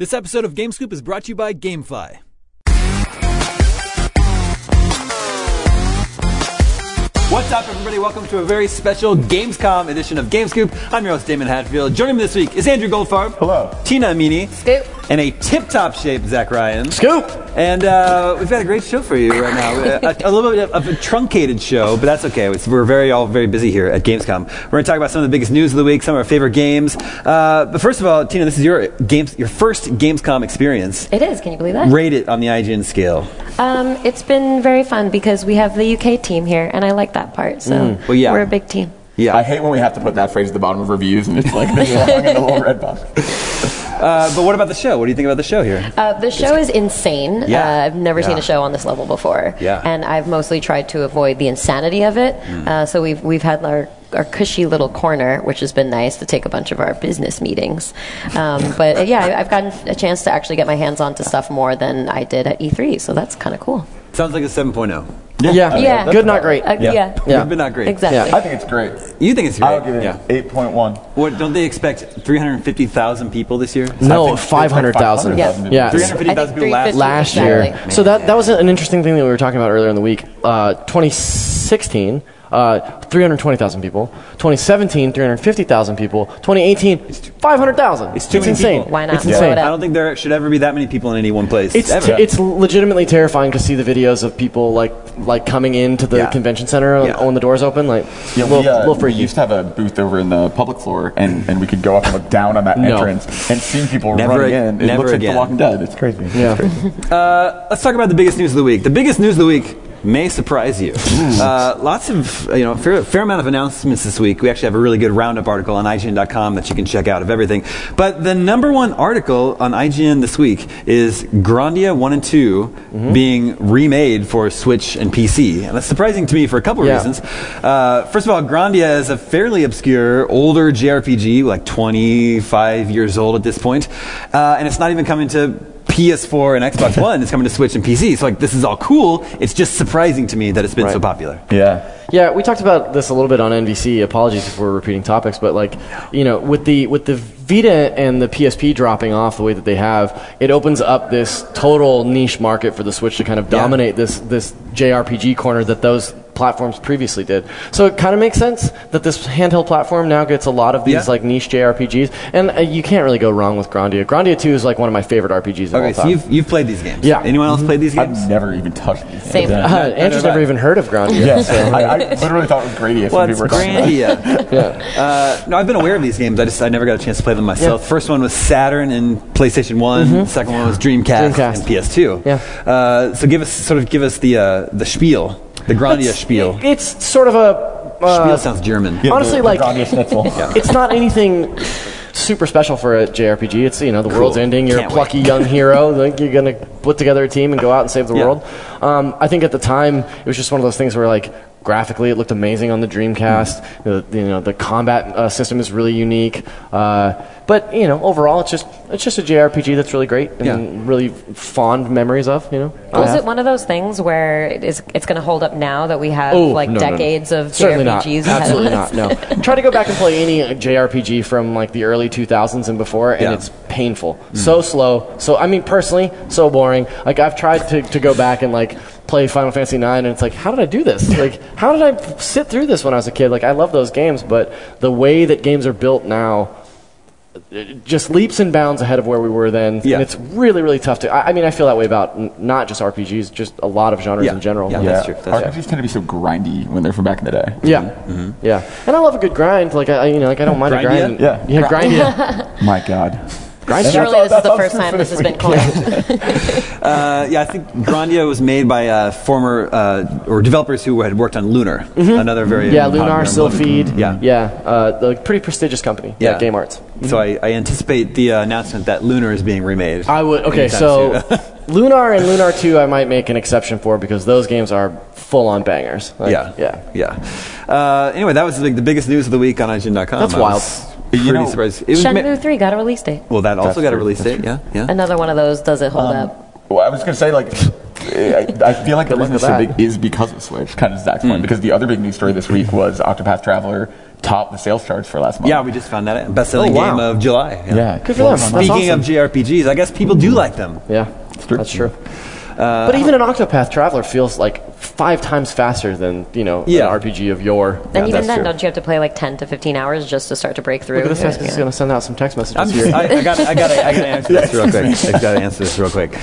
This episode of GameScoop is brought to you by GameFly. What's up, everybody? Welcome to a very special Gamescom edition of GameScoop. I'm your host, Damon Hatfield. Joining me this week is Andrew Goldfarb. Hello. Tina Amini. Scoop. And a tip-top shape Zach Ryan. Scoop. And uh, we've got a great show for you right now. a, a little bit of a truncated show, but that's okay. We're very all very busy here at Gamescom. We're going to talk about some of the biggest news of the week, some of our favorite games. Uh, but first of all, Tina, this is your games, your first Gamescom experience. It is. Can you believe that? Rate it on the IGN scale. Um, it's been very fun because we have the UK team here, and I like that part. So Well, yeah. we're a big team. Yeah. I hate when we have to put that phrase at the bottom of reviews and it's like this long in a little red box. Uh, but what about the show? What do you think about the show here? Uh, the show is insane. Yeah. Uh, I've never seen a show on this level before. Yeah. And I've mostly tried to avoid the insanity of it. Uh, so we've we've had our our cushy little corner, which has been nice to take a bunch of our business meetings. Um, but uh, yeah, I- I've gotten a chance to actually get my hands onto stuff more than I did at E3, so that's kind of cool. Sounds like a 7.0. Yeah. Yeah. Good, not great. Uh, yeah. Yeah. But not great. Exactly. I think it's great. You think it's great? I'll give it yeah. 8.1. What, don't they expect 350,000 people this year? No, I think- 500,000. Yeah. Yeah. 350,000 people last 350. Last Exactly. year. So that, that was an interesting thing that we were talking about earlier in the week. Uh, 2016, uh, 320,000 people. 2017, 350,000 people. 2018, 500,000. It's too many insane. people. Why not It's blow insane. I don't think there should ever be that many people in any one place. It's, ever. it's legitimately terrifying to see the videos of people like like coming into the Yeah. convention center and Yeah. when the doors open like Yeah, little, we, uh, little we freaky. used to have a booth over in the public floor, and, and we could go up and look down on that No. entrance and seeing people Never running ag- in. It never looks like again. The Walking Dead. It's crazy. yeah. Uh, let's talk about the biggest news of the week. The biggest news of the week may surprise you. Uh, lots of, you know, fair, fair amount of announcements this week. We actually have a really good roundup article on IGN.com that you can check out of everything. But the number one article on IGN this week is Grandia 1 and 2 being remade for Switch and PC. And that's surprising to me for a couple of Yeah. reasons. Uh, first of all, Grandia is a fairly obscure, older JRPG, like 25 years old at this point. Uh, and it's not even coming to PS4 and Xbox One. is coming to Switch and PC. So, like, this is all cool. It's just surprising to me that it's been so popular. Yeah. Yeah, we talked about this a little bit on NVC. Apologies if we're repeating topics, but like, you know, with the with the Vita and the PSP dropping off the way that they have, it opens up this total niche market for the Switch to kind of Yeah. dominate this this JRPG corner that those platforms previously did. So it kind of makes sense that this handheld platform now gets a lot of these Yeah. like niche JRPGs, and uh, you can't really go wrong with Grandia. Grandia 2 is like one of my favorite RPGs of Okay, all so time. you've, you've played these games. Yeah. Anyone else played these games? I've never even touched these. Same. Yeah. uh, Andrew's never even heard of Grandia. Yeah, I, I literally thought it was Grady if Well, we it's were talking about. Grandia. Yeah. Uh, no, I've been aware of these games. I just I never got a chance to play them myself. Yeah. First one was Saturn and PlayStation One. Second one was Dreamcast, Dreamcast. and PS2. Yeah. Uh, so give us sort of give us the uh, the spiel, the Grandia spiel. It's sort of a uh, spiel sounds German. Yeah, Honestly, the- the like- Grandia Schnitzel. it's not anything super special for a JRPG. It's you know the world's ending. You're Can't a plucky young hero. Like you're gonna put together a team and go out and save the Yeah. world. Um, I think at the time it was just one of those things where like graphically it looked amazing on the Dreamcast. The, you know the combat uh, system is really unique. Uh, but you know overall it's just it's just a JRPG that's really great and Yeah. really fond memories of. You know. I Was have. it one of those things where it is, it's going to hold up now that we have Oh, like no, no, no. decades of Certainly not. JRPGs? ahead of Absolutely not. No. Try to go back and play any JRPG from like the early 2000s and before, and Yeah. it's painful. So slow. So I mean, personally, so boring. Like I've tried to, to go back and like play Final Fantasy 9 and it's like how did I do this? Like how did I sit through this when I was a kid? Like I love those games, but the way that games are built now just leaps and bounds ahead of where we were then, Yeah. and it's really, really tough to. I, I mean, I feel that way about n- not just RPGs, just a lot of genres Yeah. in general. Yeah. Yeah, That's true, that's RPGs tend to be so grindy when they're from back in the day. Yeah, Mm-hmm. yeah, and I love a good grind. Like I, I- you know, like I don't mind a Grindia? grind. Yeah. yeah, grind. Yeah, My God. Grind. Surely all- this is the first time this this has been week. coined. Uh, yeah, I think Grandia was made by uh, former uh, or developers who had worked on Lunar, another very Mm-hmm. Yeah, Lunar, and Silpheed. beloved- Yeah, yeah, uh, the pretty prestigious company. Yeah. Yeah, Game Arts. So I, I anticipate the uh, announcement that Lunar is being remade. I would. Okay, so. Lunar and Lunar Two, I might make an exception for because those games are full on bangers. Like, yeah, yeah. yeah. Uh, anyway, that was like the biggest news of the week on IGN.com. That's I wild. Was You Pretty know- surprised. It was ma- Shenmue 3 got a release date. well, that also That's got a release date. Yeah, yeah. Another one of those does it hold um, up? Well, I was going to say, like, I, I feel like the Good reason it's so big is because of Switch, kind of Zach's point, hmm. because the other big news story this week was Octopath Traveler topped the sales charts for last month. Yeah, we just found that out. Oh, best-selling Oh, wow. game of July. yeah. Good for them. Speaking awesome. of JRPGs, I guess people do like them. Yeah, that's true. that's true. But even an Octopath Traveler feels like five times faster than you know Yeah. an RPG of yore. And Yeah, even then, true. don't you have to play like 10 to 15 hours just to start to break through? Look at this guy's Yeah. just gonna send out some text messages I'm here. just, I, I got, I got, I got to answer this real quick. I got to answer this real quick.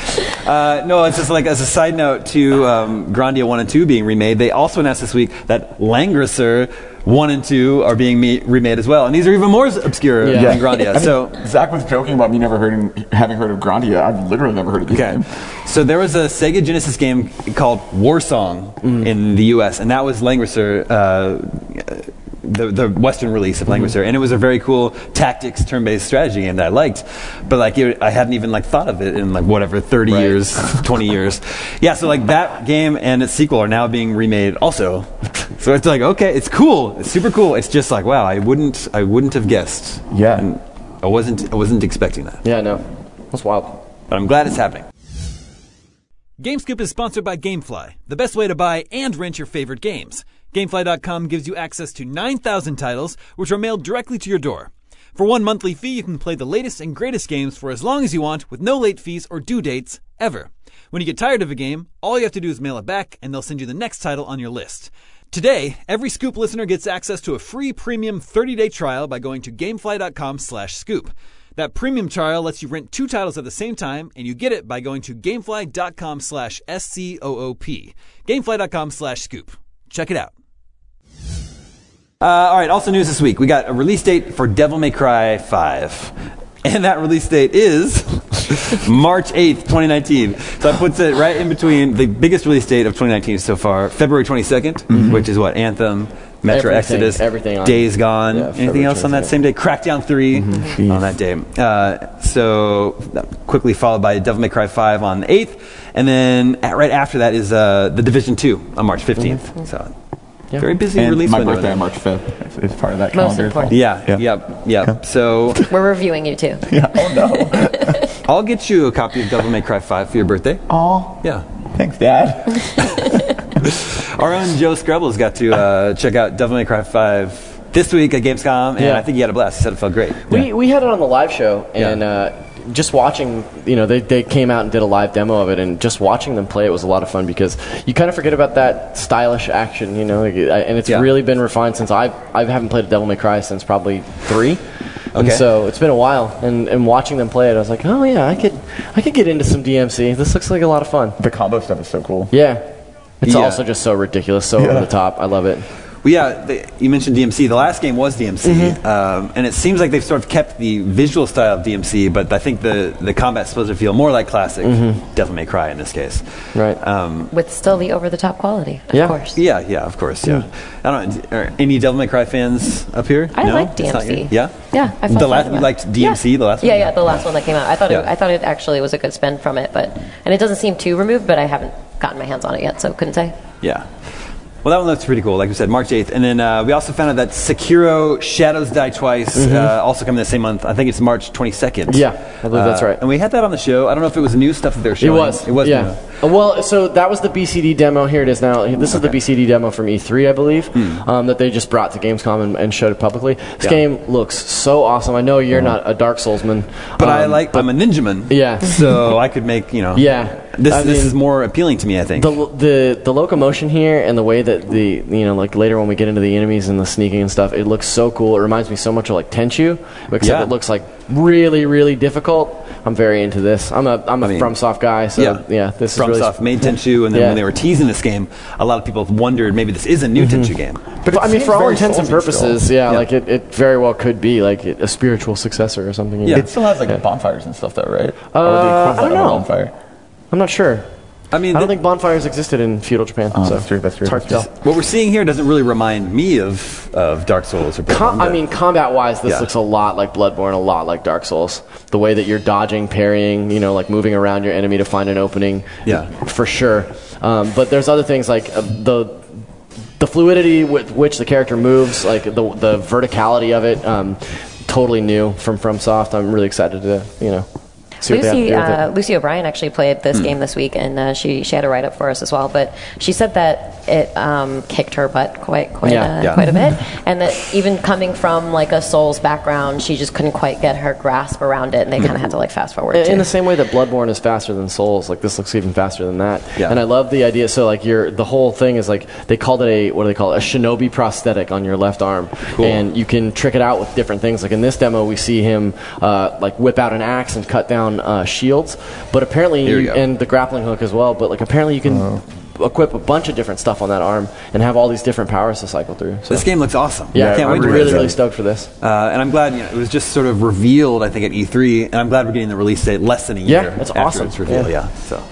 Uh, no, it's just like as a side note to um, Grandia one and two being remade. They also announced this week that Langrisser one and two are being me- remade as well, and these are even more obscure Yeah. than Grandia. I mean, so. Zach was joking about me never heard having heard of Grandia. I've literally never heard of this Okay. game. So there was a Sega Genesis game called Warsong in the U.S., and that was Langrisser, uh, the, the Western release of Langrisser, mm-hmm. and it was a very cool tactics turn-based strategy game that I liked. But like, it, I hadn't even like thought of it in like whatever 30 Right. years, 20 years. Yeah, so like that game and its sequel are now being remade also. So it's like okay, it's cool, it's super cool. It's just like wow, I wouldn't, I wouldn't have guessed. Yeah. And I wasn't, I wasn't expecting that. yeah, no, that's wild. But I'm glad it's happening. GameScoop is sponsored by Gamefly, the best way to buy and rent your favorite games. Gamefly.com gives you access to 9,000 titles, which are mailed directly to your door. For one monthly fee, you can play the latest and greatest games for as long as you want with no late fees or due dates, ever. When you get tired of a game, all you have to do is mail it back, and they'll send you the next title on your list. Today, every Scoop listener gets access to a free premium 30-day trial by going to gamefly.com slash scoop. That premium trial lets you rent two titles at the same time, and you get it by going to gamefly.com slash S-C-O-O-P. Gamefly.com slash scoop. Check it out. Uh, all right, also news this week. We got a release date for Devil May Cry 5. And that release date is March 8th, 2019. So that puts it right in between the biggest release date of 2019 so far, February 22nd, which is what? Anthem, Metro Everything- Exodus, everything Days Gone. Yeah, Anything else on that same day? Crackdown 3 on that day. Uh, so quickly followed by Devil May Cry 5 on the 8th. And then at, right after that is uh, The Division 2 on March 15th. So very busy And release my window. birthday on March 5th is, is part of that Most calendar. important. Yeah, Yeah. yep, yep. So We're reviewing you too. Yeah. Oh no. I'll get you a copy of Devil May Cry 5 for your birthday. Oh, Yeah. thanks, Dad. Our own Joe Skrebels got to uh, check out Devil May Cry 5 this week at Gamescom, and Yeah. I think he had a blast. He said it felt great. We we had it on the live show, Yeah. and uh, just watching, you know, they, they came out and did a live demo of it, and just watching them play it was a lot of fun because you kind of forget about that stylish action, you know, like, and it's Yeah. really been refined since I I haven't played a Devil May Cry since probably three. And so it's been a while, and, and watching them play it, I was like, oh yeah, I could I could get into some DMC. This looks like a lot of fun. The combo stuff is so cool. Yeah, it's Yeah. also just so ridiculous, so over the top. I love it. Well, yeah, the, you mentioned DMC. The last game was DMC, Mm-hmm. um, and it seems like they've sort of kept the visual style of DMC, but I think the, the combat's supposed to feel more like classic Devil May Cry in this case. Mm-hmm. Right. Um, With still the over the top quality, of Yeah. course. yeah, yeah, of course, yeah. I don't. Are any Devil May Cry fans up here? I no? like DMC. your- yeah, Yeah, I felt the last fine you liked. DMC, Yeah. the last Yeah, one. yeah, yeah, the last one that came out. I thought it, I thought it actually was a good spin from it, but and it doesn't seem too removed, but I haven't gotten my hands on it yet, so couldn't say. Yeah. Well, that one looks pretty cool. Like we said, March 8th. And then uh, we also found out that Sekiro Shadows Die Twice uh, also coming the same month. I think it's March 22nd. Mm-hmm. Yeah, I believe that's Uh, right. And we had that on the show. I don't know if it was new stuff that they were It showing. was. It was. Yeah. new. Well, so that was the BCD demo. Here it is now. This is the BCD demo from E3, I believe, um, that they just brought to Gamescom and, and showed it publicly. This Yeah. game looks so awesome. I know you're not a Dark Soulsman, But I um, like, I'm a ninja man. Yeah. So I could make, you know. Yeah. This, I this mean- is more appealing to me, I think. the, the the locomotion here and the way that the you know like later when we get into the enemies and the sneaking and stuff, it looks so cool. It reminds me so much of like Tenchu, except Yeah. it looks like really really difficult. I'm very into this. I'm a I'm a I mean, FromSoft guy, so yeah. yeah, this is really FromSoft made Tenchu, and then Yeah. when they were teasing this game, a lot of people wondered maybe this is a new Mm-hmm. Tenchu game. But it I mean, for all intents and purposes, yeah, Yeah. like it, it very well could be like it, a spiritual successor or something. you Yeah. know? It still has like bonfires and stuff, though, right? Uh, or the I don't know. bonfire. I'm not sure. I mean, I don't the- think bonfires existed in feudal Japan. Oh, so that's true, that's true, It's hard to tell. what we're seeing here doesn't really remind me of, of Dark Souls or Com- Bloodborne, I mean, combat-wise, this Yeah. looks a lot like Bloodborne, a lot like Dark Souls. The way that you're dodging, parrying, you know, like moving around your enemy to find an opening. Yeah. for sure. Um, but there's other things like uh, the the fluidity with which the character moves, like the the verticality of it. Um, totally new from FromSoft. I'm really excited to you know See what they have to Lucy, do with it. uh, Lucy O'Brien actually played this game this week, and uh, she she had a write up for us as well. But she said that it um, kicked her butt quite quite Yeah. uh, Yeah. quite a bit, and that even coming from like a Souls background, she just couldn't quite get her grasp around it, and they kind of had to like fast forward. In, in the same way that Bloodborne is faster than Souls, like this looks even faster than that. Yeah. And I love the idea. So like your the whole thing is like they called it a what do they call it? A shinobi prosthetic on your left arm, and you can trick it out with different things. Like in this demo, we see him uh, like whip out an axe and cut down uh, shields. But apparently, Here you, and the grappling hook as well. But like apparently, you can. Equip a bunch of different stuff on that arm and have all these different powers to cycle through. So This game looks awesome. yeah, I can't wait really, really stoked for this. Uh, and I'm glad you know, it was just sort of revealed, I think, at E3, and I'm glad we're getting the release date less than a year. Yeah, that's awesome. its reveal. Yeah. Yeah. so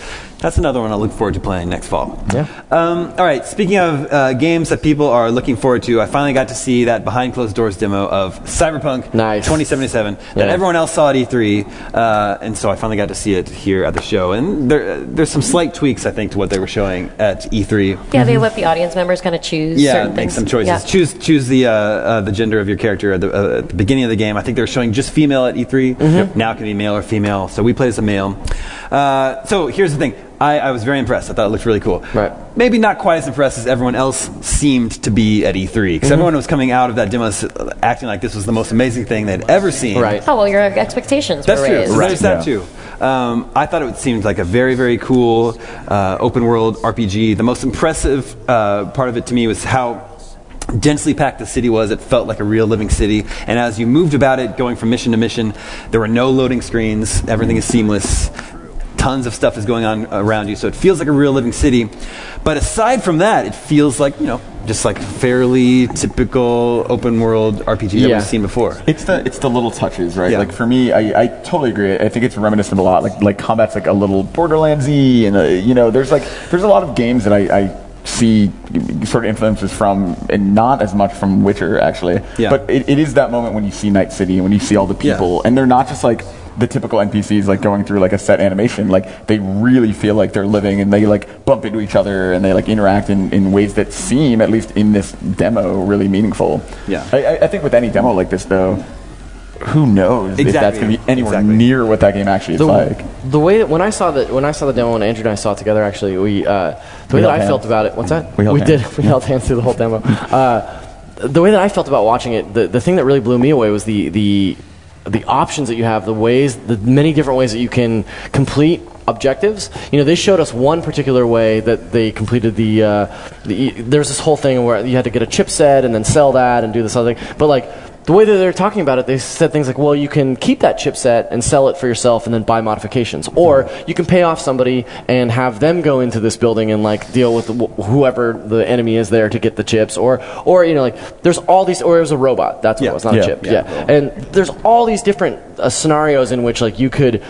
that's another one I look forward to playing next fall. Yeah. Um, all right. Speaking of uh, games that people are looking forward to, I finally got to see that behind closed doors demo of Cyberpunk Nice. 2077 that Yeah. everyone else saw at E3, uh, and so I finally got to see it here at the show. And there, there's some slight tweaks, I think, to what they were showing at E E3. yeah, they let the audience members kind of choose. Yeah, certain make things. some choices. Yeah. Choose choose the uh, uh, the gender of your character at the, uh, at the beginning of the game. I think they were showing just female at E3. Mm-hmm. Now it can be male or female. So we played as a male. Uh, so here's the thing. I, I was very impressed. I thought it looked really cool. Right. Maybe not quite as impressed as everyone else seemed to be at E3 Mm-hmm. because everyone was coming out of that demo acting like this was the most amazing thing they'd ever seen. Right. Oh well, your expectations That's were true. raised. So There's that yeah. too. Um, I thought it seemed like a very, very cool uh, open world RPG. The most impressive uh, part of it to me was how densely packed the city was. It felt like a real living city. And as you moved about it, going from mission to mission, there were no loading screens. Everything is seamless. Tons of stuff is going on around you, so it feels like a real living city. But aside from that, it feels like you know just like fairly typical open world RPG that Yeah. we've seen before. It's the it's the little touches, right? Yeah. Like for me, I, I totally agree. I think it's reminiscent a lot. Like like combat's like a little Borderlandsy, and uh, you know, there's like there's a lot of games that I, I see sort of influences from, and not as much from Witcher actually. Yeah. But it, it is that moment when you see Night City and when you see all the Yeah. people, and they're not just like the typical NPCs like going through like a set animation. Like they really feel like they're living, and they like bump into each other, and they like interact in, in ways that seem, at least in this demo, really meaningful. Yeah. I, I- I think with any demo like this, though, who knows if that's going to be anywhere Exactly. near what that game actually is the, like. the way that when I saw the when I saw the demo and Andrew and I saw it together, actually, we uh, the way held that I hands. felt about it. What's that? We held did. hands. We held hands through the whole demo. Uh, the way that I felt about watching it, the, the thing that really blew me away was the the the options that you have, the ways, the many different ways that you can complete objectives. You know, they showed us one particular way that they completed the. Uh, the there's this whole thing where you had to get a chipset and then sell that and do this other thing, but like. The way that they're talking about it, they said things like, well, you can keep that chipset and sell it for yourself and then buy modifications. Or you can pay off somebody and have them go into this building and like deal with wh- whoever the enemy is there to get the chips. Or, or you know, like there's all these, or it was a robot. That's what Yeah. it was, not Yeah. a chip. Yeah. Yeah. And there's all these different uh, scenarios in which like you could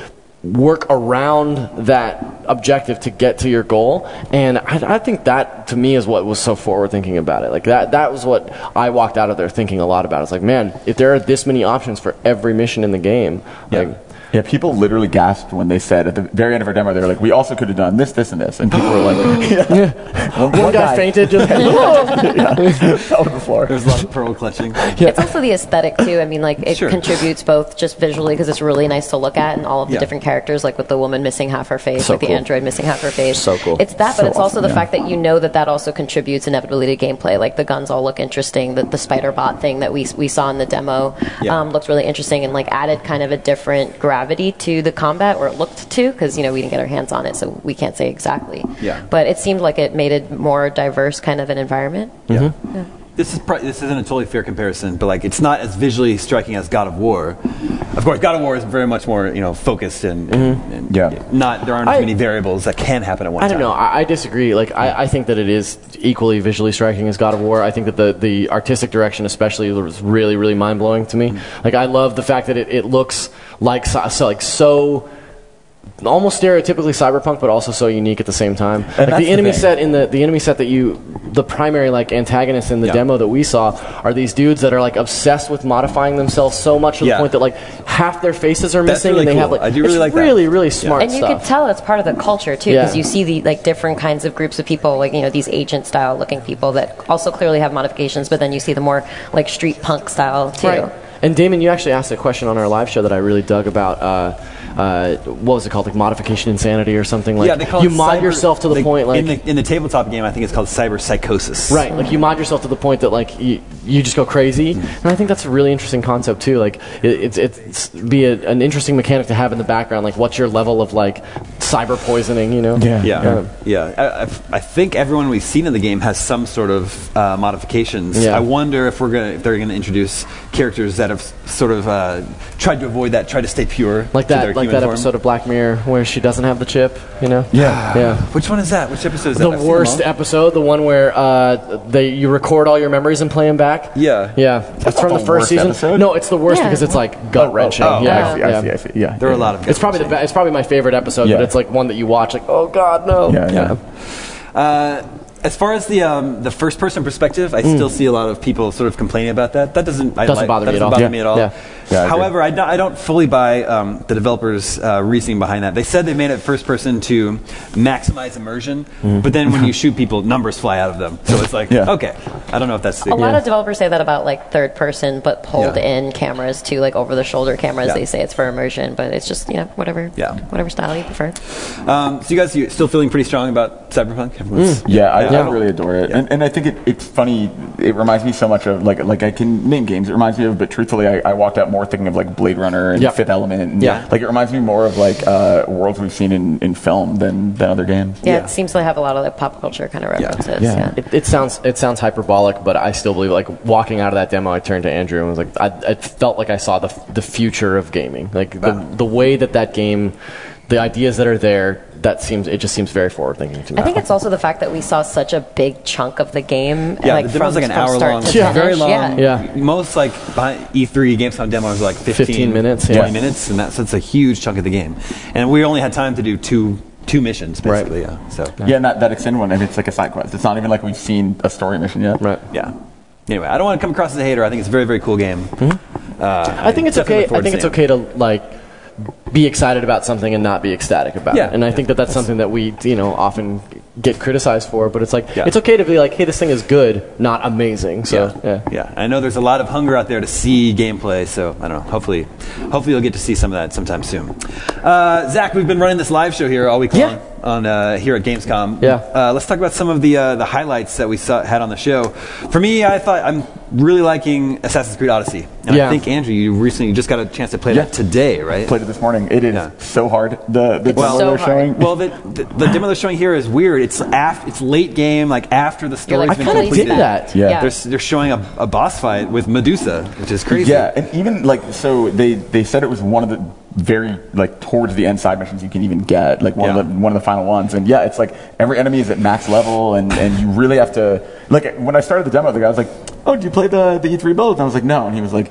work around that objective to get to your goal. And I, I think that to me is what was so forward thinking about it. Like that that was what i walked out of there thinking a lot about. It's like man if there are this many options for every mission in the game like Yeah, people literally gasped when they said at the very end of our demo, they were like, "We also could have done this, this, and this," and people were like, yeah. One, one guy fainted just fell to the floor. There's a lot of pearl clutching. It's also the aesthetic too. I mean, like it Sure. contributes both just visually because it's really nice to look at, and all of the Yeah. different characters, like with the woman missing half her face, So like the android missing half her face. So cool. It's that, but So it's also awesome, the yeah. fact that you know that that also contributes inevitably to gameplay. Like the guns all look interesting. The, the spider bot thing that we we saw in the demo Yeah. um, looked really interesting and like added kind of a different gravity to the combat, or it looked to, because you know we didn't get our hands on it, so we can't say exactly. Yeah. But it seemed like it made it more diverse kind of an environment. Yeah. Mm-hmm. This is pro- this isn't a totally fair comparison, but like it's not as visually striking as God of War. Of course, God of War is very much more you know focused and, and- and Yeah. not there aren't as I- many variables that can happen at one time. I don't know. I, I disagree. Like, I, I think that it is equally visually striking as God of War. I think that the, the artistic direction, especially, was really, really mind blowing to me. Mm-hmm. Like, I love the fact that it, it looks like so, so like so. Almost stereotypically cyberpunk, but also so unique at the same time. like the the enemy thing. set in the the enemy set that you, the primary like antagonists in the Yeah. demo that we saw are these dudes that are like obsessed with modifying themselves so much to Yeah. the point that like half their faces are That's missing, really and they have like I do really it's like that. really really smart and you stuff. could tell it's part of the culture too because Yeah. you see the like different kinds of groups of people like you know these agent style looking people that also clearly have modifications but then you see the more like street punk style too Right. And Damon, you actually asked a question on our live show that I really dug about. Uh, uh, what was it called? Like modification insanity or something like. yeah, they call you it mod cyber- yourself to the they- point like. in the, in the tabletop game, I think it's called cyber psychosis. Right, like you mod yourself to the point that like you, you just go crazy, and I think that's a really interesting concept too. Like it, it's it's be a, an interesting mechanic to have in the background. Like what's your level of like cyber poisoning? You know? Yeah. Yeah, yeah. I, I, I think everyone we've seen in the game has some sort of uh, modifications. Yeah. I wonder if we're gonna if they're gonna introduce characters that have sort of uh, tried to avoid that, try to stay pure, Like to their that, like human that form. episode of Black Mirror where she doesn't have the chip. You know? Yeah. Yeah. Which one is that? Which episode is The that? I've seen them worst episode, the one where uh, they you record all your memories and play them back. Yeah. Yeah, it's from the the first season. episode. No, it's the worst Yeah. because it's like gut wrenching. oh, yeah, I see, yeah. I see, I see. Yeah. There are a lot of. It's probably the be- it's probably my favorite episode, Yeah. but it's like one that you watch like, oh god, no. Yeah, yeah. Uh, as far as the um, the first person perspective, I still see a lot of people sort of complaining about that. That doesn't I Doesn't like- bother that me at doesn't all. bother Yeah. me at all. Yeah. Yeah, I. However, I don't, I don't fully buy um, the developers' uh, reasoning behind that. They said they made it first person to maximize immersion, Mm-hmm. but then when you shoot people, numbers fly out of them. So it's like, Yeah. okay, I don't know if that's the A lot of developers say that about like third person, but pulled Yeah. in cameras too, like over the shoulder cameras. Yeah. They say it's for immersion, but it's just you know whatever, Yeah. whatever style you prefer. Um, so you guys, you still feeling pretty strong about Cyberpunk? Everyone's- Yeah, I, Yeah. I really adore it, and, and I think it, it's funny. It reminds me so much of like like I can name games. It reminds me of, but truthfully, I, I walked out more thinking of like Blade Runner and Yeah. Fifth Element. And Yeah. like it reminds me more of like uh, worlds we've seen in, in film than than other games. Yeah, Yeah. it seems to have a lot of like pop culture kind of references. Yeah. Yeah. It, it sounds it sounds hyperbolic, but I still believe. Like walking out of that demo, I turned to Andrew and was like, I, I felt like I saw the the future of gaming. Like the Wow. the way that that game, the ideas that are there, that seems it just seems very forward thinking to me. I think it's also the fact that we saw such a big chunk of the game. Yeah, like the demo's from, like an hour start long. to Yeah. finish. Very long. Yeah. Yeah. Most like behind E3 Gamescom demos are like 15, 15 minutes, 20 yeah. minutes, and that's, that's a huge chunk of the game. And we only had time to do two two missions, Right. basically. Yeah. So Yeah, and that, that extend one, and it's like a side quest. It's not even like we've seen a story mission yet. right. yeah. Anyway, I don't want to come across as a hater. I think it's a very very cool game. Uh, I think it's okay. I think it's okay to like be excited about something and not be ecstatic about Yeah. it. And I think that that's something that we, you know, often get criticized for. But it's like Yeah. it's okay to be like, hey, this thing is good, not amazing. So yeah. yeah. yeah. I know there's a lot of hunger out there to see gameplay, so I don't know. Hopefully, hopefully you'll get to see some of that sometime soon. Uh, Zach, we've been running this live show here all week long on uh, here at Gamescom. Yeah. Uh, let's talk about some of the uh, the highlights that we saw, had on the show. For me, I thought I'm really liking Assassin's Creed Odyssey, and Yeah. I think Andrew, you recently just got a chance to play Yeah. that today, right? Played it this morning. It is Yeah. so hard. The the It's demo so they're hard. showing. Well, the, the, the demo they're showing here is weird. It's af- it's late game, like after the story's like, been I kinda completed. did that. Yeah. Yeah. They're, they're showing a, a boss fight with Medusa, which is crazy. Yeah, and even like so they they said it was one of the very like towards the end side missions you can even get like one Yeah. of the one of the final ones and yeah it's like every enemy is at max level and and you really have to like when I started the demo the guy was like oh did you play the the E3 build and I was like no and he was like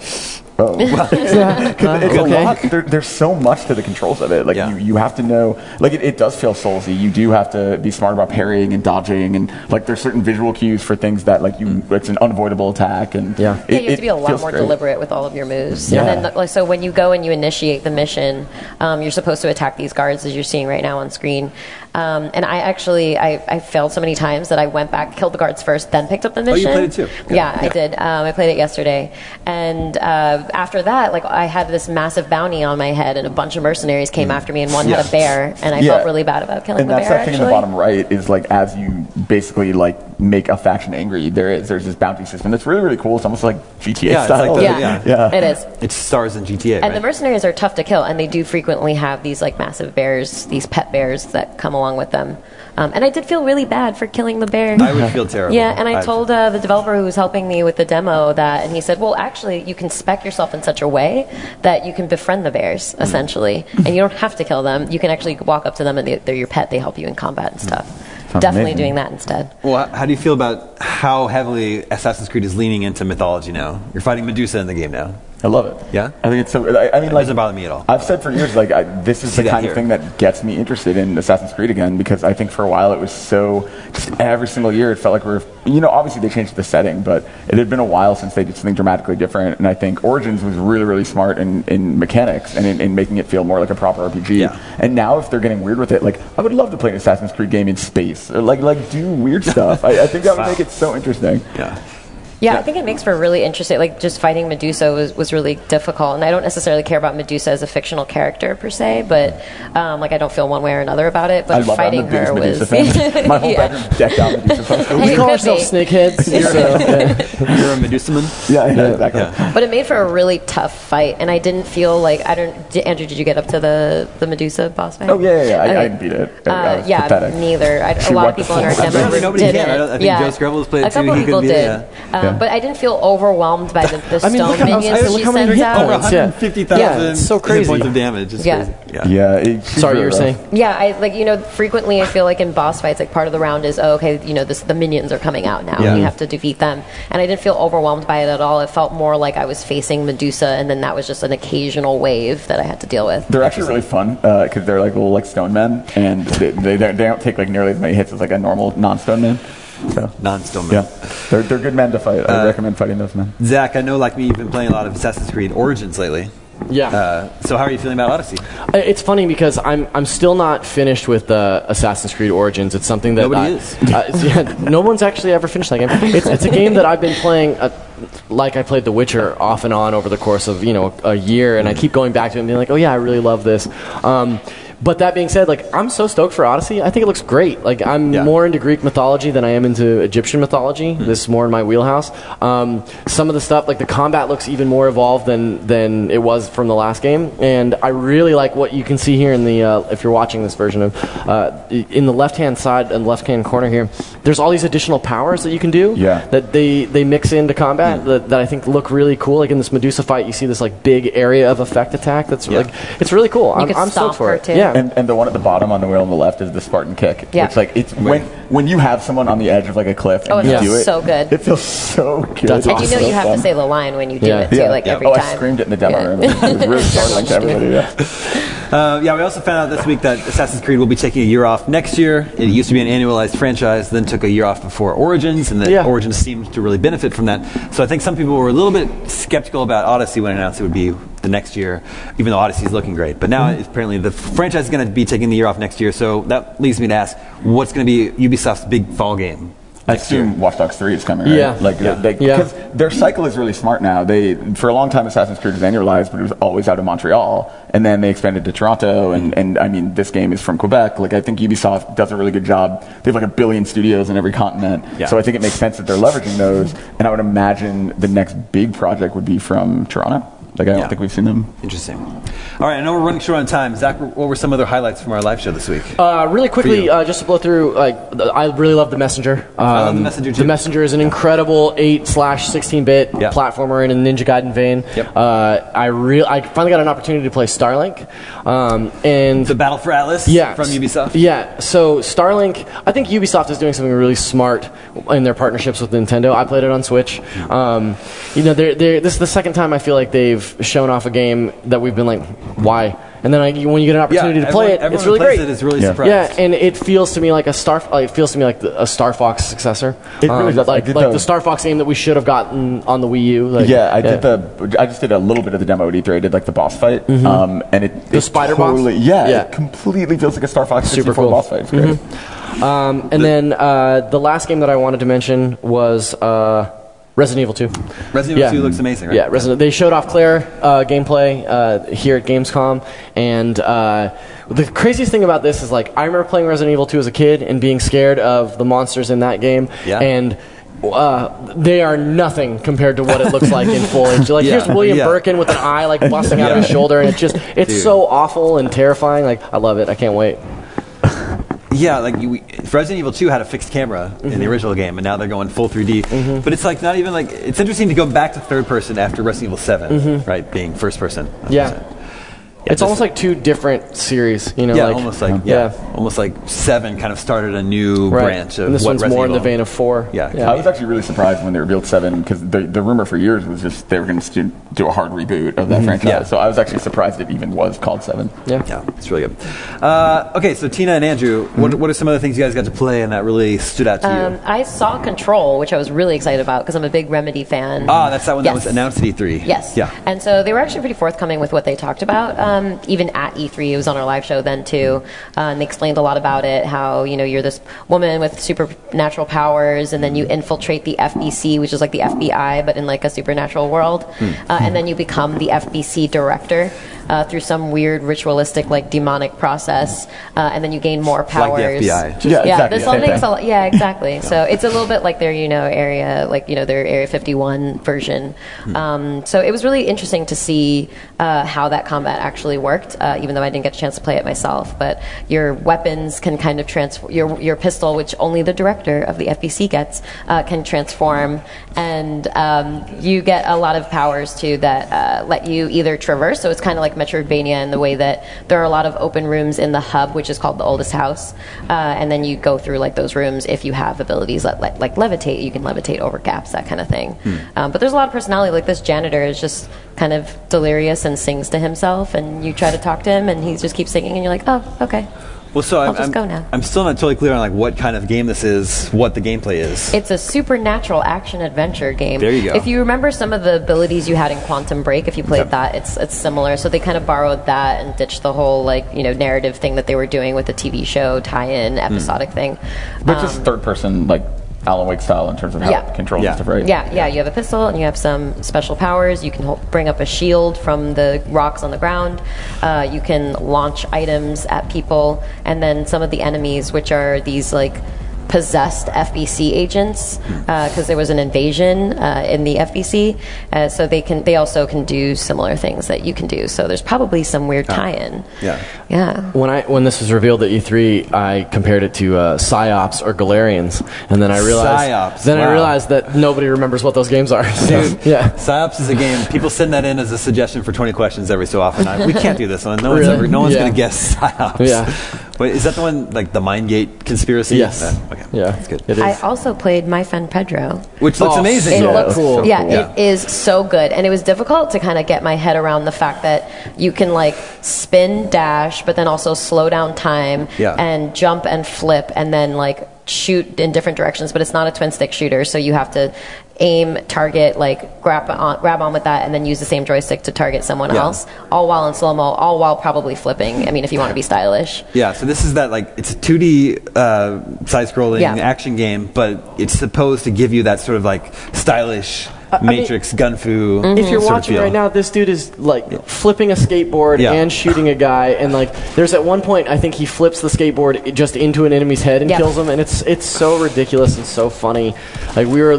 oh 'Cause it's Okay. a lot there, there's so much to the controls of it like Yeah. you, you have to know like it, it does feel soulsy you do have to be smart about parrying and dodging and like there's certain visual cues for things that like you it's an unavoidable attack and Yeah. Yeah, it- you have to be a lot more great. deliberate with all of your moves. Yeah. And then, like, so when you go and you initiate the mission, um, you're supposed to attack these guards as you're seeing right now on screen. Um, and I actually, I, I failed so many times that I went back, killed the guards first, then picked up the mission. Oh, you played it too? Good. Yeah, I did. Um, I played it yesterday, and uh, after that, like I had this massive bounty on my head, and a bunch of mercenaries came after me, and one had Mm. A bear, and I Yeah. felt really bad about killing and the that's bear. that thing in the bottom right is like as you basically like make a faction angry there is there's this bounty system that's really really cool it's almost like gta Yeah, style like the- yeah, yeah. Yeah. it is. It's stars in GTA, And right? the mercenaries are tough to kill, and they do frequently have these like massive bears, these pet bears that come along with them. Um, and I did feel really bad for killing the bear. I would feel terrible. Yeah, and I told uh, the developer who was helping me with the demo that, and he said, "Well, actually, you can spec yourself in such a way that you can befriend the bears, Hmm. essentially, and you don't have to kill them. You can actually walk up to them, and they, they're your pet. They help you in combat and stuff. Sounds Definitely amazing. doing that instead. Well, how do you feel about how heavily Assassin's Creed is leaning into mythology now? You're fighting Medusa in the game now. I love it Yeah? i think it's so i, I mean It like doesn't bother me at all. I've said for years, like I, this is See the kind here. of thing that gets me interested in Assassin's Creed again because I think for a while it was so just every single year it felt like we are you know obviously they changed the setting, but it had been a while since they did something dramatically different, and I think Origins was really really smart in, in mechanics and in, in making it feel more like a proper RPG. Yeah. And now if they're getting weird with it, like I would love to play an Assassin's Creed game in space, or like like do weird stuff. I, I think that would Wow. make it so interesting. Yeah. Yeah, I think it makes for a really interesting. Like just fighting Medusa was, was really difficult, and I don't necessarily care about Medusa as a fictional character per se, but um, like I don't feel one way or another about it. But I love fighting that. I'm a her biggest was fan. My whole Yeah. bedroom decked out Medusa posters. We it call could ourselves be. snakeheads. so, yeah. You're a Medusa man? Yeah, yeah, exactly. Yeah. But it made for a really tough fight, and I didn't feel like I don't. Did, Andrew, did you get up to the the Medusa boss fight? Oh yeah, yeah, yeah. I, I beat it. I Uh, was yeah, pathetic. neither. I, a lot of people in our floor. demo nobody didn't. can. I don't- I think Joe Skrebels played a it too. couple people did, it, Um, Yeah. but I didn't feel overwhelmed by the, the I mean, stone look how- minions I- that look she how many sends hit out. points. Over oh, oh, Yeah. 150,000 Yeah, it's so hit crazy. points of damage. It's Yeah. crazy. Yeah. Yeah. It, she's Sorry, you really were rough. saying. Yeah, I like you know frequently I feel like in boss fights like part of the round is oh, okay you know this the minions are coming out now Yeah. and you have to defeat them and I didn't feel overwhelmed by it at all. It felt more like I was facing Medusa and then that was just an occasional wave that I had to deal with. They're actually really fun uh, because they're like little like stone men, and they, they, they don't take like nearly as many hits as like a normal non-stone man. So Non-stone yeah, they're, they're good men to fight. Uh, I recommend fighting those men. Zach, I know like me, you've been playing a lot of Assassin's Creed Origins lately. Yeah. Uh, so how are you feeling about Odyssey? Uh, It's funny because I'm I'm still not finished with uh, Assassin's Creed Origins. It's something that Nobody I- is. Uh, yeah, no one's actually ever finished that game. It's it's a game that I've been playing. Uh, like I played The Witcher off and on over the course of you know a year, and I keep going back to it and being like, oh yeah, I really love this. Um, but that being said, like I'm so stoked for Odyssey. I think it looks great. Like I'm Yeah. more into Greek mythology than I am into Egyptian mythology. This is more in my wheelhouse. Um, some of the stuff, like the combat, looks even more evolved than than it was from the last game, and I really like what you can see here in the. Uh, if you're watching this version of, uh, in the left hand side and left hand corner here, there's all these additional powers that you can do. Yeah. That they they mix into combat that, that I think look really cool. Like in this Medusa fight, you see this like big area of effect attack. That's Yeah. like it's really cool. I'm, I'm stoked for it. too. Yeah. And, and the one at the bottom on the wheel on the left is the Spartan kick. Yeah. Which like it's when when you have someone on the edge of like a cliff and Oh, it you feels do it, so good. It feels so good. That's And you know you have to say the line when you do Yeah. it too, yeah. like yeah. every oh, time. I screamed it in the demo Yeah. room. It was really startling to everybody. Yeah. Uh, yeah, we also found out this week that Assassin's Creed will be taking a year off next year. It used to be an annualized franchise, then took a year off before Origins, and the Yeah. Origins seemed to really benefit from that. So I think some people were a little bit skeptical about Odyssey when it announced it would be the next year, even though Odyssey is looking great. But now it's apparently the franchise is going to be taking the year off next year, so that leads me to ask, what's going to be Ubisoft's big fall game? I assume Watch Dogs 3 is coming, right? Yeah. Like, Yeah. they, Yeah. because their cycle is really smart now. They, for a long time, Assassin's Creed was annualized, but it was always out of Montreal. And then they expanded to Toronto, and, and I mean, this game is from Quebec. Like, I think Ubisoft does a really good job. They have like a billion studios in every continent. Yeah. So I think it makes sense that they're leveraging those. And I would imagine the next big project would be from Toronto. Like, I don't Yeah. think we've seen them. Interesting. All right, I know we're running short on time. Zach, what were some other highlights from our live show this week? Uh, really quickly, you. uh, just to blow through, like I really love the Messenger. Um, love The Messenger, too. The Messenger is an incredible eight slash sixteen bit Yeah. platformer in a Ninja Gaiden vein. Yep. Uh, I real I finally got an opportunity to play Starlink, um, and the Battle for Atlas yeah, from Ubisoft? Yeah, so Starlink, I think Ubisoft is doing something really smart in their partnerships with Nintendo. I played it on Switch. Um, you know, they're, they're, this is the second time I feel like they've shown off a game that we've been like, why? And then I, when you get an opportunity to play everyone, it, it's really everyone who great. It is really Yeah. surprised. Yeah, and it feels to me like a Star. Like, it feels to me like the, a Star Fox successor. It really does. I Like, did like the- the Star Fox game that we should have gotten on the Wii U. Like, Yeah, I did the. I just did a little bit of the demo at E3. I did like the boss fight, um, and it The it spider boss? totally, Yeah, Yeah. it completely feels like a Star Fox Super 64 cool. boss fight. It's great. Um, and then uh, the last game that I wanted to mention was uh, Resident Evil 2. Resident Evil 2 looks amazing, right? Yeah, Resident. They showed off Claire uh, gameplay uh, here at Gamescom, and uh, the craziest thing about this is like I remember playing Resident Evil 2 as a kid and being scared of the monsters in that game, Yeah. and. Uh, they are nothing compared to what it looks like in full HD. Like Yeah, here's William yeah. Birkin with an eye like busting out of his shoulder, and it's just it's Dude. so awful and terrifying. Like I love it. I can't wait. Yeah, like you, Resident Evil 2 had a fixed camera in Mm-hmm. the original game, and now they're going full 3D. But it's like not even like it's interesting to go back to third person after Resident Evil 7, right? Being first person. Mm-hmm. Yeah. It's this- almost like two different series, you know. Yeah, like, almost like yeah, yeah. almost like seven kind of started a new right. branch of and this what one's Resident more in the vein of four. Yeah, I was actually really surprised when they revealed seven because the, the rumor for years was just they were going to do a hard reboot of that franchise. Yeah. So I was actually surprised it even was called seven. yeah. Yeah, it's really good. Uh, okay, so Tina and Andrew, what, what are some other things you guys got to play and that really stood out to Um, you? I saw Control, which I was really excited about because I'm a big Remedy fan. Ah, that's that one that was announced at E3. Yes. Yeah. And so they were actually pretty forthcoming with what they talked about. um, even at E3, it was on our live show then too, uh, and they explained a lot about it. How you know you're this woman with supernatural powers, and then you infiltrate the FBC, which is like the FBI, but in like a supernatural world, uh, and then you become the FBC director. Uh, through some weird ritualistic, like demonic process, uh, and then you gain more powers. Like the FBI. Yeah, yeah, exactly. there's all Same things a lot- yeah, exactly. So it's a little bit like their, you know, area, like you know, their Area 51 version. Um, so it was really interesting to see uh, how that combat actually worked, uh, even though I didn't get a chance to play it myself. But your weapons can kind of transform. Your your pistol, which only the director of the FBC gets, uh, can transform, and um, you get a lot of powers too that uh, let you either traverse. So it's kind of like Metroidvania in the way that there are a lot of open rooms in the hub, which is called the oldest house, uh, and then you go through like those rooms if you have abilities that like, like levitate. You can levitate over gaps, that kind of thing. Um, but there's a lot of personality. Like this janitor is just kind of delirious and sings to himself, and you try to talk to him, and he just keeps singing, and you're like, oh, okay. Well, so I'll I'm, just I'm, go now. I'm still not totally clear on like what kind of game this is, what the gameplay is. It's a supernatural action adventure game. There you go. If you remember some of the abilities you had in Quantum Break, if you played Yep. that, it's it's similar. So they kind of borrowed that and ditched the whole like you know narrative thing that they were doing with the TV show tie-in hmm. episodic thing. But just um, third person, like Alan Wake style in terms of how Yeah. it controls Yeah. stuff, right? Yeah, yeah. You have a pistol and you have some special powers. You can hol- bring up a shield from the rocks on the ground. Uh, you can launch items at people, and then some of the enemies, which are these like possessed FBC agents, because there was an invasion uh, in the FBC. Uh, so they can they also can do similar things that you can do. So there's probably some weird tie-in. yeah. Yeah. When I when this was revealed at E3, I compared it to uh, Psi-Ops or Galerians, and then I realized Psi-Ops, then I realized that nobody remembers what those games are. So, Dude, yeah. Psi-Ops is a game. People send that in as a suggestion for 20 questions every so often. I, we can't do this one. No one's Really? ever. No one's Yeah. going to guess Psi-Ops. Yeah. But is that the one like the Mindgate conspiracy? Yes. Uh, okay. Yeah. That's good. It is. I also played My Friend Pedro. Which looks Oh, amazing. It Yeah, looks that's so yeah, cool. Yeah. it is so good, and it was difficult to kind of get my head around the fact that you can like spin dash, but then also slow down time Yeah. and jump and flip, and then like shoot in different directions. But it's not a twin stick shooter, so you have to aim, target, like grab on, grab on with that, and then use the same joystick to target someone Yeah. else, all while in slow mo, all while probably flipping. I mean, if you want to be stylish. Yeah, so this is that like it's a 2D uh, side-scrolling Yeah. action game, but it's supposed to give you that sort of like stylish I mean, Matrix gunfu. Mm-hmm. If you're sort of watching feel. right now, this dude is like flipping a skateboard Yeah. and shooting a guy, and like there's at one point I think he flips the skateboard just into an enemy's head and Yeah. kills him, and it's it's so ridiculous and so funny. Like we were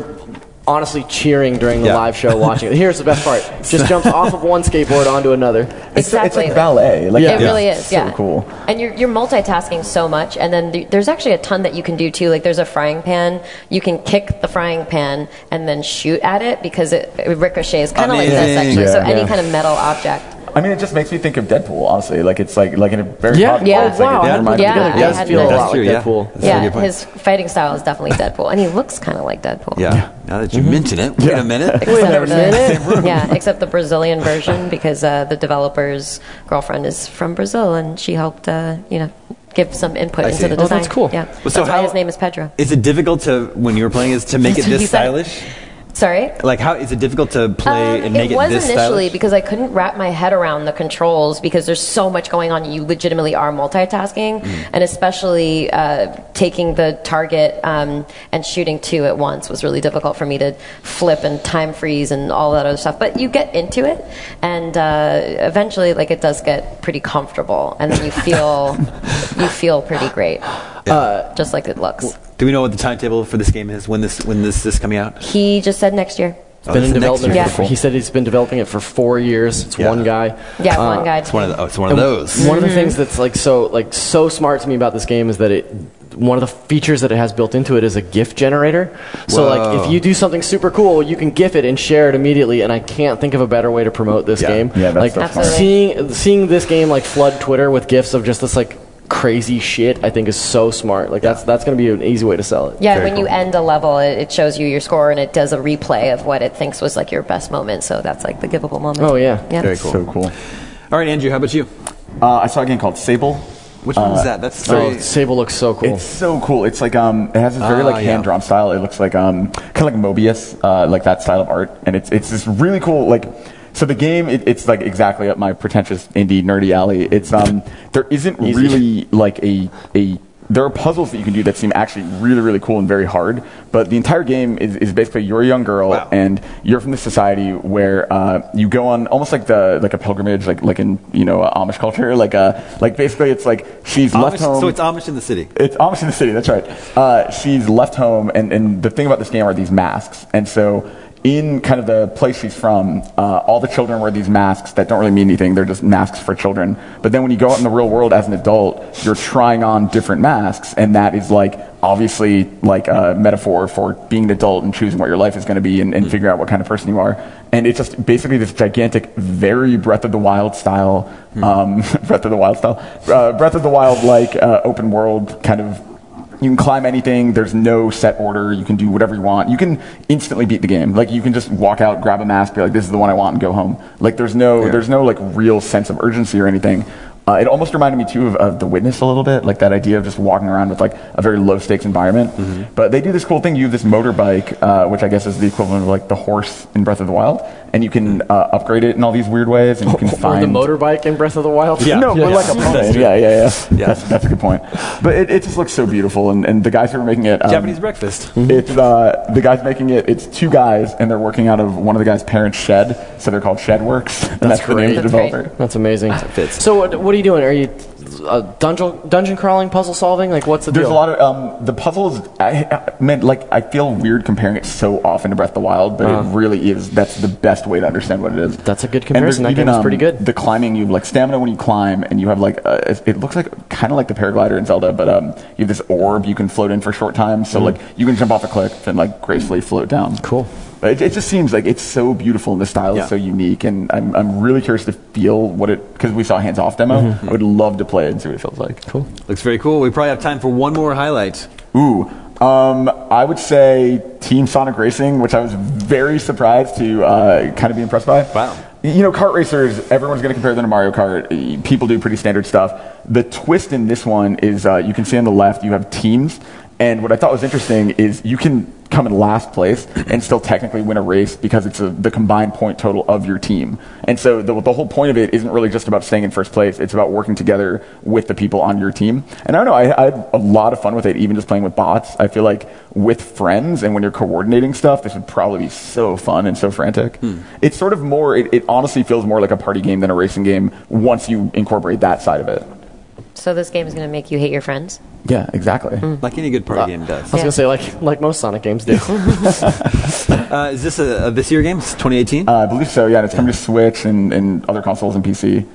honestly cheering during the Yeah. live show watching it. Here's the best part: just jumps off of one skateboard onto another. It's, it's like ballet. Like, Yeah. It really is, so yeah. cool. And you're, you're multitasking so much, and then th- there's actually a ton that you can do too. Like there's a frying pan, you can kick the frying pan and then shoot at it because it, it ricochets, kind of like this Amazing. actually. so any Yeah. kind of metal object. I mean, it just makes me think of Deadpool, honestly. Like, it's like, like in a very Yeah. Yeah. way. It's like, wow. it Yeah. reminds me Yeah. of Together I does feel a no- lot That's like true, yeah. Deadpool. That's yeah, good his fighting style is definitely Deadpool, and he looks kind of like Deadpool. Yeah. Now that you mention it, wait a minute. Except never seen the, yeah, except the Brazilian version because uh, the developer's girlfriend is from Brazil and she helped, uh, you know, give some input I into see. the Oh, design. that's cool. Yeah, Well, that's so why how- his name is Pedro. Is it difficult to when you were playing is to make it this stylish? said. Sorry. Like how is it difficult to play Um, and make it, it was this initially stylish? because I couldn't wrap my head around the controls because there's so much going on. You legitimately are multitasking, Mm. and especially uh, taking the target um, and shooting two at once was really difficult for me to flip and time freeze and all that other stuff. But you get into it, and uh, eventually, like it does get pretty comfortable, and then you feel you feel pretty great, uh, just like it looks. Do we know what the timetable for this game is? When this when this is coming out? He just said next year. Oh, Been this in development. year. Yeah. For, he said he's been developing it for four years. It's Yeah. one guy. Yeah, Uh, one guy. It's one of the, oh, it's one of those. One of the things that's like so like so smart to me about this game is that it one of the features that it has built into it is a GIF generator. So like if you do something super cool, you can GIF it and share it immediately. And I can't think of a better way to promote this Yeah. game. Yeah, that's like so smart. seeing seeing this game like flood Twitter with GIFs of just this like crazy shit. I think is so smart. Like that's that's going to be an easy way to sell it. Yeah, Very when you end a level, it, it shows you your score and it does a replay of what it thinks was like your best moment. So that's like the giveable moment. Oh yeah. Yeah. Very cool. So cool. All right, Andrew, how about you? Uh, I saw a game called Sable. Which one is that? That's Oh, very. Sable looks so cool. It's so cool. It's like um, it has this very Ah, like hand drawn style. It looks like um, kind of like Moebius, uh, like that style of art, and it's it's this really cool like So the game, it, it's like exactly up my pretentious indie nerdy alley. It's um, there isn't really like a a. There are puzzles that you can do that seem actually really, really cool and very hard. But the entire game is, is basically you're a young girl Wow. and you're from this society where uh, you go on almost like the like a pilgrimage, like like in you know Amish culture, like uh like basically it's like she's left home. so it's Amish in the city. It's Amish in the city. That's right. Uh, she's left home, and, and the thing about this game are these masks. And so, in kind of the place she's from, uh, all the children wear these masks that don't really mean anything. They're just masks for children. But then when you go out in the real world as an adult, you're trying on different masks, and that is like obviously like a metaphor for being an adult and choosing what your life is going to be and, and figuring out what kind of person you are. And it's just basically this gigantic, very Breath of the Wild style, um, Breath of the Wild style, uh, Breath of the Wild like uh, open world kind of you can climb anything. There's no set order. You can do whatever you want. You can instantly beat the game. Like you can just walk out, grab a mask, be like, "This is the one I want," and go home. Like there's no, there's no like real sense of urgency or anything. Uh, it almost reminded me too of, of The Witness a little bit, like that idea of just walking around with like a very low stakes environment. But they do this cool thing. You have this motorbike, uh, which I guess is the equivalent of like the horse in Breath of the Wild, and you can uh, upgrade it in all these weird ways, and you can Or find the motorbike in Breath of the Wild. Yeah. no, but like a pony. Yeah, yeah, yeah. Yeah. That's, that's a good point. But it, it just looks so beautiful, and, and the guys who are making it, um, Japanese breakfast. It's uh, the guys making it. It's two guys, and they're working out of one of the guys' parents' shed, so they're called Shedworks, and that's, the name of the That's great. developer. That's amazing. fits. So what, what are you doing? Are you uh, dungeon dungeon crawling, puzzle solving? Like what's the There's deal? a lot of um, the puzzles. I, I mean, like I feel weird comparing it so often to Breath of the Wild, but it really is. That's the best way to understand what it is. That's a good comparison. That even, is um, pretty good. The climbing, you have like stamina when you climb, and you have like uh, it looks like kind of like the paraglider in Zelda, but um, you have this orb you can float in for short time, So like you can jump off a cliff and like gracefully float down. Mm-hmm. Cool. But it, it just seems like it's so beautiful and the style Yeah. is so unique, and I'm, I'm really curious to feel what it because we saw a hands off demo. Mm-hmm. I would love to play it and see what it feels like. Cool. Looks very cool. We probably have time for one more highlight. Ooh, um, I would say Team Sonic Racing, which I was very surprised to uh, kind of be impressed by. Wow. You know, kart racers, everyone's going to compare them to Mario Kart. People do pretty standard stuff. The twist in this one is uh, you can see on the left, you have teams. And what I thought was interesting is you can come in last place and still technically win a race because it's a, the combined point total of your team. And so the, the whole point of it isn't really just about staying in first place. It's about working together with the people on your team. And I don't know, I, I had a lot of fun with it, even just playing with bots. I feel like with friends and when you're coordinating stuff, this would probably be so fun and so frantic. Hmm. It's sort of more, it, it honestly feels more like a party game than a racing game once you incorporate that side of it. So this game is going to make you hate your friends. Yeah, exactly. Like any good party game does. I was gonna say like like most Sonic games do. Uh, is this a, a this year game? It's 2018. Uh, I believe so. Yeah, and it's coming to Switch and, and other consoles and PC.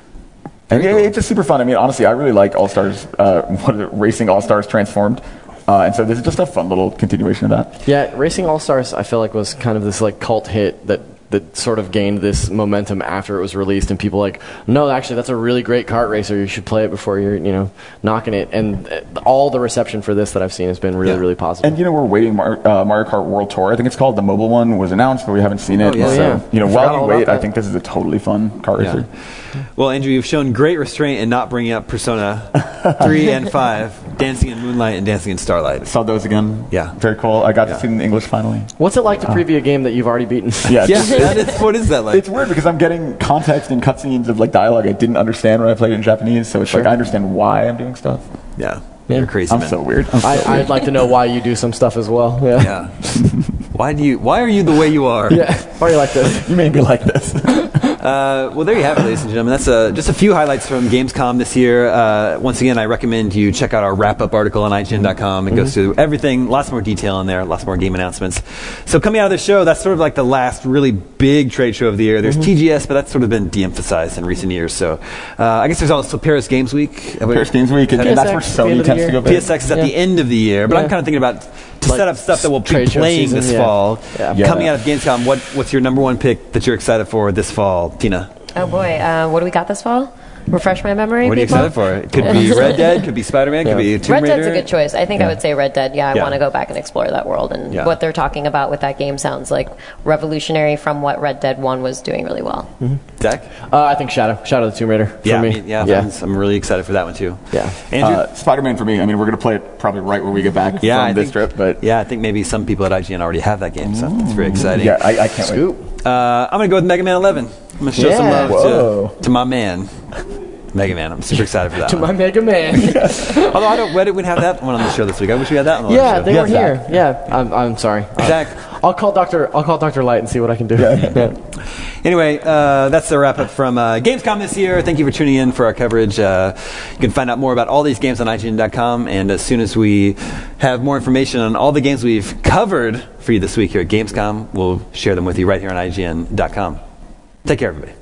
And yeah, it's just super fun. I mean, honestly, I really like All Stars. Uh, what is it, Racing All Stars Transformed. Uh, and so this is just a fun little continuation of that. yeah, Racing All Stars I feel like was kind of this like cult hit that that sort of gained this momentum after it was released, and people like, no, actually, that's a really great kart racer. You should play it before you're you know knocking it. And uh, all the reception for this that I've seen has been really Yeah. really positive. And you know, we're waiting. Mar- uh, Mario Kart World Tour. I think it's called. The mobile one was announced, but we haven't seen it. Oh, yeah. So Yeah. you know, I while you wait, I think this is a totally fun kart Yeah. racer. Well, Andrew, you've shown great restraint in not bringing up Persona 3 and 5, Dancing in Moonlight and Dancing in Starlight. Saw those again. Yeah. very cool. I got Yeah. to see them in English finally. What's it like to preview a game that you've already beaten? Yeah, Yeah, it's- that is, what is that like? It's weird because I'm getting context and cutscenes of like dialogue I didn't understand when I played it in Japanese. So it's like I understand why I'm doing stuff. yeah, Yeah. you're crazy, I'm man. so weird. I'm so I, weird. I'd like to know why you do some stuff as well. Yeah. Yeah. why do you? Why are you the way you are? Yeah. Why are you like this? You made me like this. Uh, well, there you have it, ladies and gentlemen. That's uh, just a few highlights from Gamescom this year. Uh, once again, I recommend you check out our wrap-up article on IGN.com. It goes through everything, lots more detail in there, lots more game announcements. So coming out of the show, that's sort of like the last really big trade show of the year. There's TGS, but that's sort of been de-emphasized in recent years. So uh, I guess there's also Paris Games Week. Paris Games Week, and, that's where PSX, the end Sony tends to go. PSX is at Yeah. the end of the year, but I'm kind of thinking about to Like set up stuff that will be playing season, this yeah. fall. Yeah. Yeah. Coming out of Gamescom, what, what's your number one pick that you're excited for this fall, Tina? Oh boy, uh, what do we got this fall? Refresh my memory. What are you people? excited for? It could be Red Dead, could be Spider Man, could be Tomb Red Raider. Dead's a good choice. I think I would say Red Dead. Yeah, I Yeah. want to go back and explore that world. And Yeah. what they're talking about with that game sounds like revolutionary from what Red Dead 1 was doing really well. Zach? Uh, I think Shadow. Shadow the Tomb Raider. For Yeah, I me. mean, yeah, yeah. I'm- I'm really excited for that one too. Yeah. Andrew? Uh, Spider-Man for me. I mean, we're gonna play it probably right when we get back yeah, from I this think, trip, but yeah, I think maybe some people at IGN already have that game, so it's very exciting. yeah, I, I can't Scoop. wait. Uh, I'm going to go with Mega Man 11. I'm going to show some love to, to my man, Mega Man. I'm super excited for that. To one. my Mega Man. Although I don't, we didn't have that one on the show this week? I wish we had that on the yeah, show. they Yeah, were here. Yeah, I'm, I'm sorry. Zach. I'll call Doctor. I'll call Doctor Light and see what I can do. Yeah. Anyway, uh, that's the wrap up from uh, Gamescom this year. Thank you for tuning in for our coverage. Uh, you can find out more about all these games on IGN.com. And as soon as we have more information on all the games we've covered for you this week here at Gamescom, we'll share them with you right here on IGN.com. Take care, everybody.